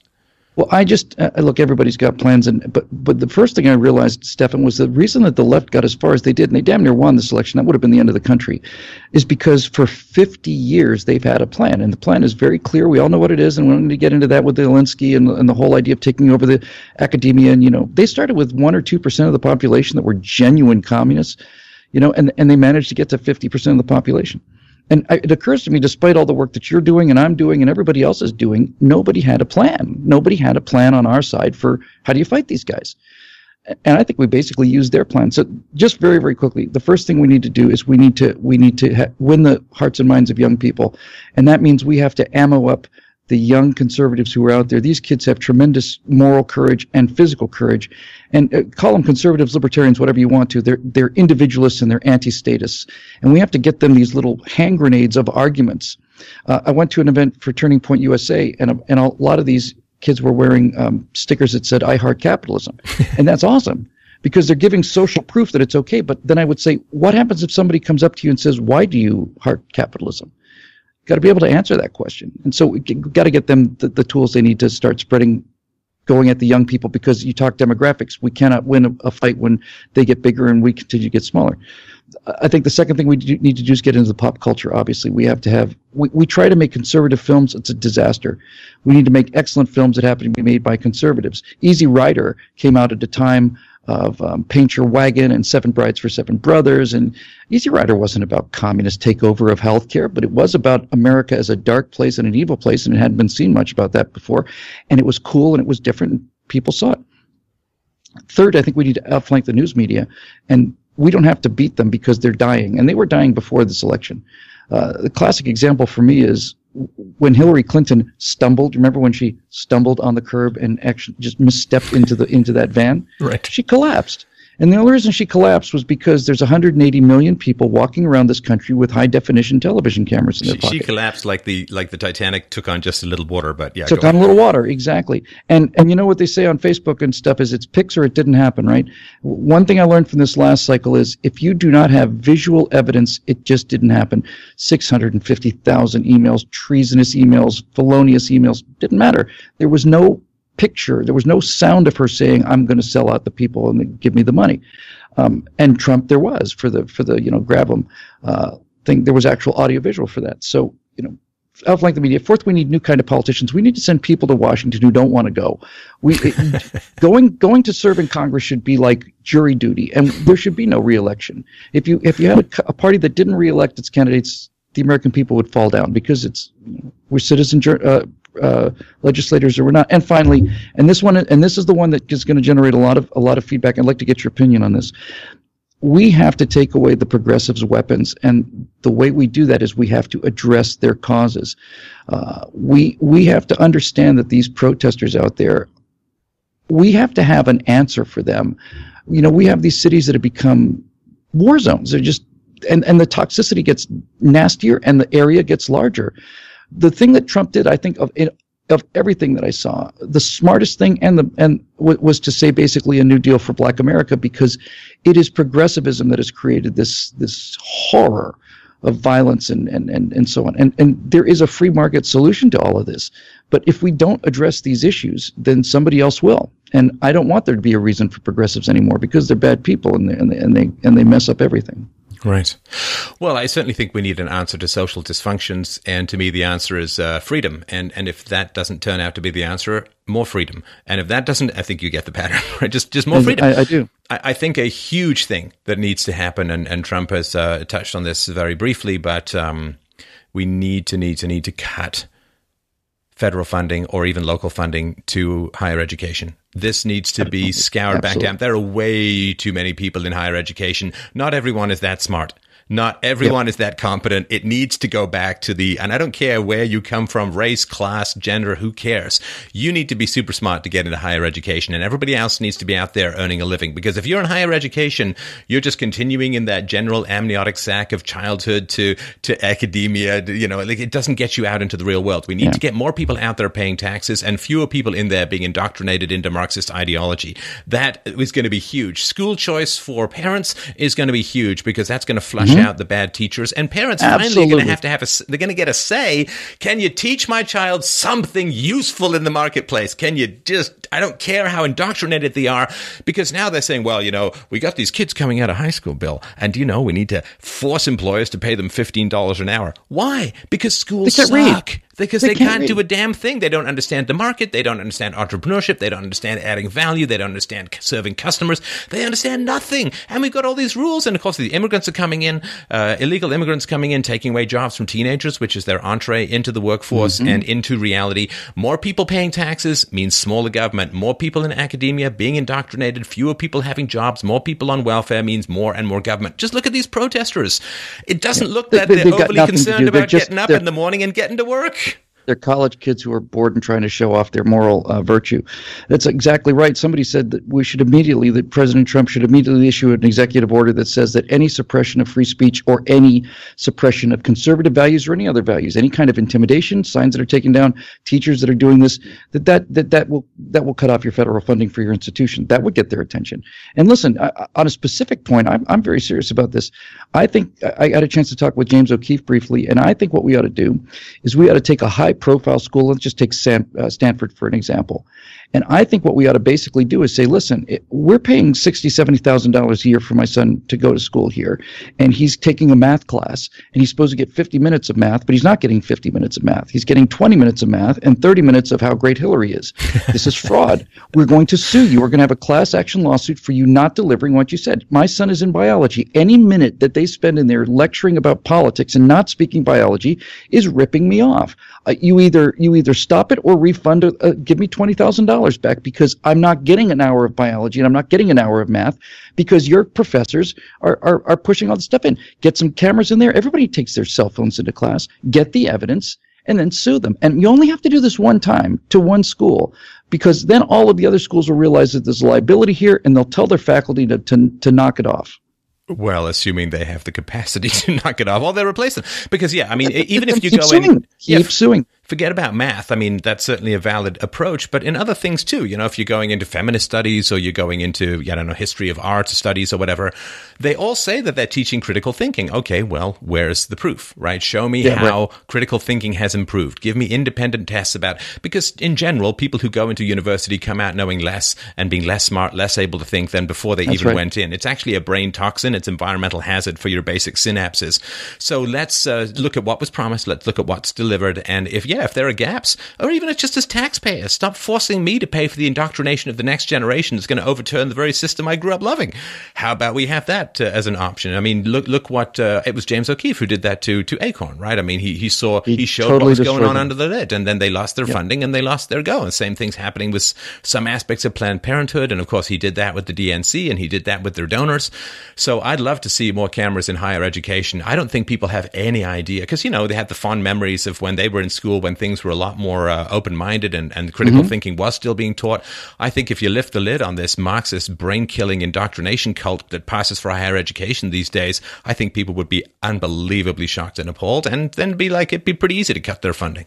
Well, I just uh, look. Everybody's got plans, and but but the first thing I realized, Stefan, was the reason that the left got as far as they did, and they damn near won this election. That would have been the end of the country, is because for 50 years they've had a plan, and the plan is very clear. We all know what it is, and we don't need to get into that with the and, and the whole idea of taking over the academia. And you know, they started with one or two percent of the population that were genuine communists, you know, and and they managed to get to 50 percent of the population. And it occurs to me, despite all the work that you're doing and I'm doing and everybody else is doing, nobody had a plan. Nobody had a plan on our side for how do you fight these guys. And I think we basically used their plan. So just very, very quickly, the first thing we need to do is we need to we need to ha- win the hearts and minds of young people, and that means we have to ammo up the young conservatives who are out there. These kids have tremendous moral courage and physical courage, and uh, call them conservatives, libertarians, whatever you want to. They're they're individualists and they're anti-statist, and we have to get them these little hand grenades of arguments. Uh, I went to an event for Turning Point USA, and a, and a lot of these kids were wearing um, stickers that said "I heart capitalism," *laughs* and that's awesome because they're giving social proof that it's okay. But then I would say, what happens if somebody comes up to you and says, "Why do you heart capitalism?" Got to be able to answer that question. And so we got to get them the, the, tools they need to start spreading, going at the young people because you talk demographics. We cannot win a, a fight when they get bigger and we continue to get smaller. I think the second thing we do, need to do is get into the pop culture. Obviously, we have to have. We, we try to make conservative films. It's a disaster. We need to make excellent films that happen to be made by conservatives. Easy Rider came out at a time of um, Paint Your Wagon and Seven Brides for Seven Brothers. And Easy Rider wasn't about communist takeover of healthcare, but it was about America as a dark place and an evil place, and it hadn't been seen much about that before. And it was cool and it was different, and people saw it. Third, I think we need to outflank the news media, and we don't have to beat them because they're dying, and they were dying before this election. Uh, the classic example for me is when Hillary Clinton stumbled, remember when she stumbled on the curb and actually just misstepped into the into that van? Right. She collapsed. And the only reason she collapsed was because there's 180 million people walking around this country with high definition television cameras in their she, pocket. She collapsed like the like the Titanic took on just a little water, but yeah, took on, a little water exactly. And and you know what they say on Facebook and stuff is it's pics or it didn't happen, right? One thing I learned from this last cycle is if you do not have visual evidence, it just didn't happen. 650,000 emails, treasonous emails, felonious emails, didn't matter. There was no picture. There was no sound of her saying, "I'm going to sell out the people and give me the money." Um, and Trump, there was for the for the you know grab them uh, thing. There was actual audio visual for that. So you know, outflank the media. Fourth, we need new kind of politicians. We need to send people to Washington who don't want to go. We it, *laughs* going going to serve in Congress should be like jury duty, and there should be no reelection. If you if you had a, a party that didn't reelect its candidates the American people would fall down because it's we're citizen uh, uh, legislators or we're not. And finally, and this one, and this is the one that is going to generate a lot of a lot of feedback. I'd like to get your opinion on this. We have to take away the progressives' weapons, and the way we do that is we have to address their causes. Uh, we we have to understand that these protesters out there, we have to have an answer for them. You know, we have these cities that have become war zones. They're just and and the toxicity gets nastier and the area gets larger the thing that Trump did, I think, of of everything that I saw, the smartest thing and the and w- was to say basically a new deal for Black America because it is progressivism that has created this this horror of violence and, and, and, and so on. And, and there is a free market solution to all of this. But if we don't address these issues, then somebody else will. And I don't want there to be a reason for progressives anymore because they're bad people and they, and they, and they, and they mess up everything. Right. Well, I certainly think we need an answer to social dysfunctions, and to me, the answer is uh, freedom. And and if that doesn't turn out to be the answer, more freedom. And if that doesn't, I think you get the pattern. *laughs* Right? Just just more freedom. I, I do. I, I, think a huge thing that needs to happen, and and Trump has uh, touched on this very briefly, but um, we need to need to need to cut federal funding or even local funding to higher education. This needs to be scoured Absolutely. back down. There are way too many people in higher education. Not everyone is that smart. Not everyone yep. is that competent. It needs to go back to the, and I don't care where you come from, race, class, gender, who cares? You need to be super smart to get into higher education and everybody else needs to be out there earning a living. Because if you're in higher education, you're just continuing in that general amniotic sac of childhood to, to academia. You know, like it doesn't get you out into the real world. We need yeah. to get more people out there paying taxes and fewer people in there being indoctrinated into Marxist ideology. That is going to be huge. School choice for parents is going to be huge because that's going to flush mm-hmm. out the bad teachers, and parents Absolutely. finally are going to have to have a. They're going to get a say. Can you teach my child something useful in the marketplace? Can you just? I don't care how indoctrinated they are, because now they're saying, well, you know, we got these kids coming out of high school, Bill, and you know, we need to force employers to pay them fifteen dollars an hour. Why? Because schools suck. Read because they, they can't, can't do a damn thing. They don't understand the market. They don't understand entrepreneurship. They don't understand adding value. They don't understand serving customers. They understand nothing. And we've got all these rules. And of course, the immigrants are coming in, uh, illegal immigrants coming in, taking away jobs from teenagers, which is their entree into the workforce mm-hmm. and into reality. More people paying taxes means smaller government. More people in academia being indoctrinated. Fewer people having jobs. More people on welfare means more and more government. Just look at these protesters. It doesn't look that they, are overly concerned about just, getting up in the morning and getting to work. They're college kids who are bored and trying to show off their moral uh, virtue. That's exactly right. Somebody said that we should immediately, that President Trump should immediately issue an executive order that says that any suppression of free speech or any suppression of conservative values or any other values, any kind of intimidation, signs that are taken down, teachers that are doing this, that that that, that will that will cut off your federal funding for your institution. That would get their attention. And listen, I, on a specific point, I'm I'm very serious about this. I think I got a chance to talk with James O'Keefe briefly, and I think what we ought to do is we ought to take a high profile school. Let's just take uh, Stanford for an example. And I think what we ought to basically do is say, listen, it, we're paying sixty, seventy thousand dollars a year for my son to go to school here, and he's taking a math class, and he's supposed to get fifty minutes of math, but he's not getting fifty minutes of math. He's getting twenty minutes of math and thirty minutes of how great Hillary is. *laughs* this is fraud. We're going to sue you. We're going to have a class action lawsuit for you not delivering what you said. My son is in biology. Any minute that they spend in there lecturing about politics and not speaking biology is ripping me off. Uh, you either you either stop it or refund. Uh, give me twenty thousand dollars dollars back because I'm not getting an hour of biology and I'm not getting an hour of math because your professors are, are, are pushing all the stuff in. Get some cameras in there. Everybody takes their cell phones into class. Get the evidence and then sue them. And you only have to do this one time to one school because then all of the other schools will realize that there's liability here and they'll tell their faculty to, to, to knock it off. Well, assuming they have the capacity *laughs* to knock it off, well, they're replacing. Because yeah, I mean, even if you go suing. in, keep yeah, suing forget about math. I mean, that's certainly a valid approach, but in other things too, you know, if you're going into feminist studies or you're going into, I don't know, history of art studies or whatever, they all say that they're teaching critical thinking. Okay, well, where's the proof, right? Show me yeah, how right. critical thinking has improved. Give me independent tests about, because in general, people who go into university come out knowing less and being less smart, less able to think than before they that's even right. went in. It's actually a brain toxin. It's environmental hazard for your basic synapses. So let's uh, look at what was promised. Let's look at what's delivered. And if, yeah, yeah, if there are gaps, or even it's just as taxpayers, stop forcing me to pay for the indoctrination of the next generation that's going to overturn the very system I grew up loving. How about we have that uh, as an option? I mean, look, look what, uh, it was James O'Keefe who did that to, to Acorn, right? I mean, he, he saw, he, he showed totally what was going on them. under the lid and then they lost their yep. funding and they lost their go. And same thing's happening with some aspects of Planned Parenthood. And of course, he did that with the DNC and he did that with their donors. So I'd love to see more cameras in higher education. I don't think people have any idea because, you know, they have the fond memories of when they were in school when things were a lot more uh, open minded and, and critical mm-hmm. thinking was still being taught. I think if you lift the lid on this Marxist brain killing indoctrination cult that passes for higher education these days, I think people would be unbelievably shocked and appalled and then be like, it'd be pretty easy to cut their funding.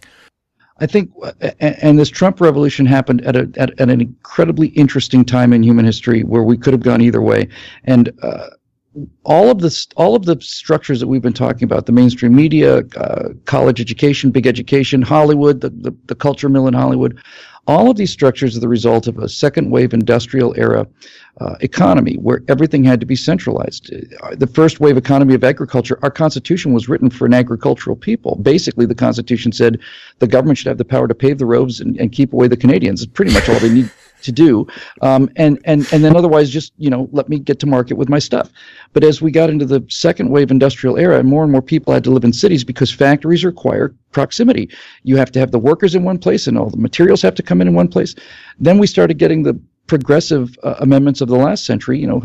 I think, and this Trump revolution happened at, a, at, at, an incredibly interesting time in human history where we could have gone either way. And uh, all of the all of the structures that we've been talking about, the mainstream media, uh, college education, big education, Hollywood, the, the, the culture mill in Hollywood, all of these structures are the result of a second wave industrial era uh, economy where everything had to be centralized. Uh, the first wave economy of agriculture, our Constitution was written for an agricultural people. Basically, the Constitution said the government should have the power to pave the roads and, and keep away the Canadians. It's pretty much all they need to do. Um, and, and, and then otherwise just, you know, let me get to market with my stuff. But as we got into the second wave industrial era, more and more people had to live in cities because factories require proximity. You have to have the workers in one place and all the materials have to come in in one place. Then we started getting the progressive uh, amendments of the last century, you know,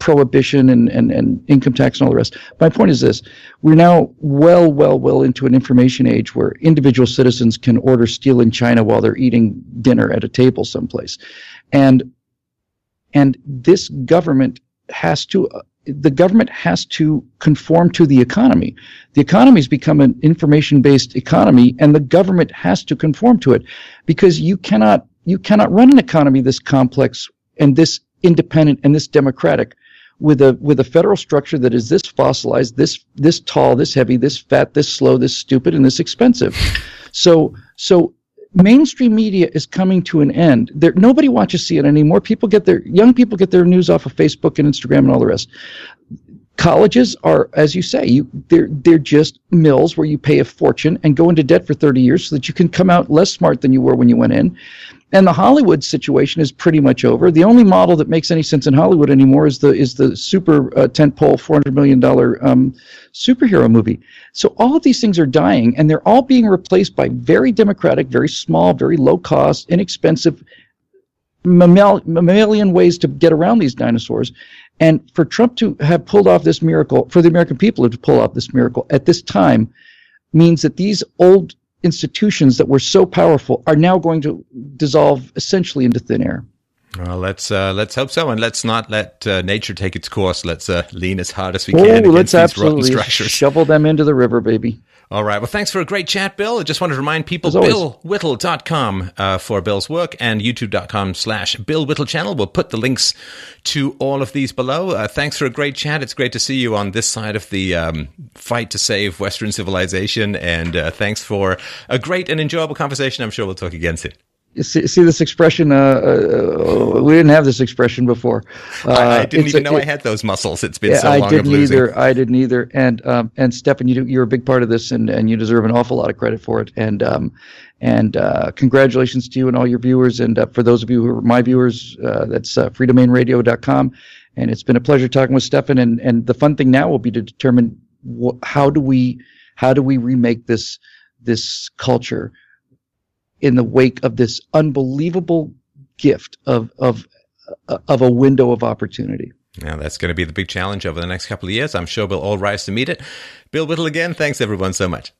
prohibition and, and, and income tax and all the rest. My point is this we're now well, well, well into an information age where individual citizens can order steel in China while they're eating dinner at a table someplace. And and this government has to uh, the government has to conform to the economy. The economy has become an information based economy and the government has to conform to it because you cannot you cannot run an economy this complex and this independent and this democratic with a with a federal structure that is this fossilized, this this tall, this heavy, this fat, this slow, this stupid, and this expensive. So so mainstream media is coming to an end. There, nobody watches CNN anymore. People get their young people get their news off of Facebook and Instagram and all the rest. Colleges are, as you say, you they're they're just mills where you pay a fortune and go into debt for 30 years so that you can come out less smart than you were when you went in. And the Hollywood situation is pretty much over. The only model that makes any sense in Hollywood anymore is the is the super uh, tentpole, four hundred million dollar um, superhero movie. So all of these things are dying, and they're all being replaced by very democratic, very small, very low cost, inexpensive mammal- mammalian ways to get around these dinosaurs. And for Trump to have pulled off this miracle, for the American people to pull off this miracle at this time, means that these old institutions that were so powerful are now going to dissolve essentially into thin air. Well, let's uh, let's hope so, and let's not let uh, nature take its course. Let's uh, lean as hard as we can oh, let's absolutely shovel them into the river, baby. All right. Well, thanks for a great chat, Bill. I just wanted to remind people, billwhittle.com uh, for Bill's work and youtube.com slash Bill Whittle channel. We'll put the links to all of these below. Uh, thanks for a great chat. It's great to see you on this side of the um, fight to save Western civilization. And uh, thanks for a great and enjoyable conversation. I'm sure we'll talk again soon see, see this expression? Uh, uh, we didn't have this expression before. Uh, I, I, didn't even a, know it, I had those muscles. It's been yeah, so long. I didn't either. I didn't either. And um, and Stefan, you you're a big part of this, and, and you deserve an awful lot of credit for it. And um, and uh, congratulations to you and all your viewers. And uh, for those of you who are my viewers, uh, that's uh, freedomainradio.com. And it's been a pleasure talking with Stefan. And and the fun thing now will be to determine wh- how do we how do we remake this this culture in the wake of this unbelievable gift of of uh, of a window of opportunity. Now that's going to be the big challenge over the next couple of years. I'm sure we'll all rise to meet it. Bill Whittle again. Thanks everyone so much.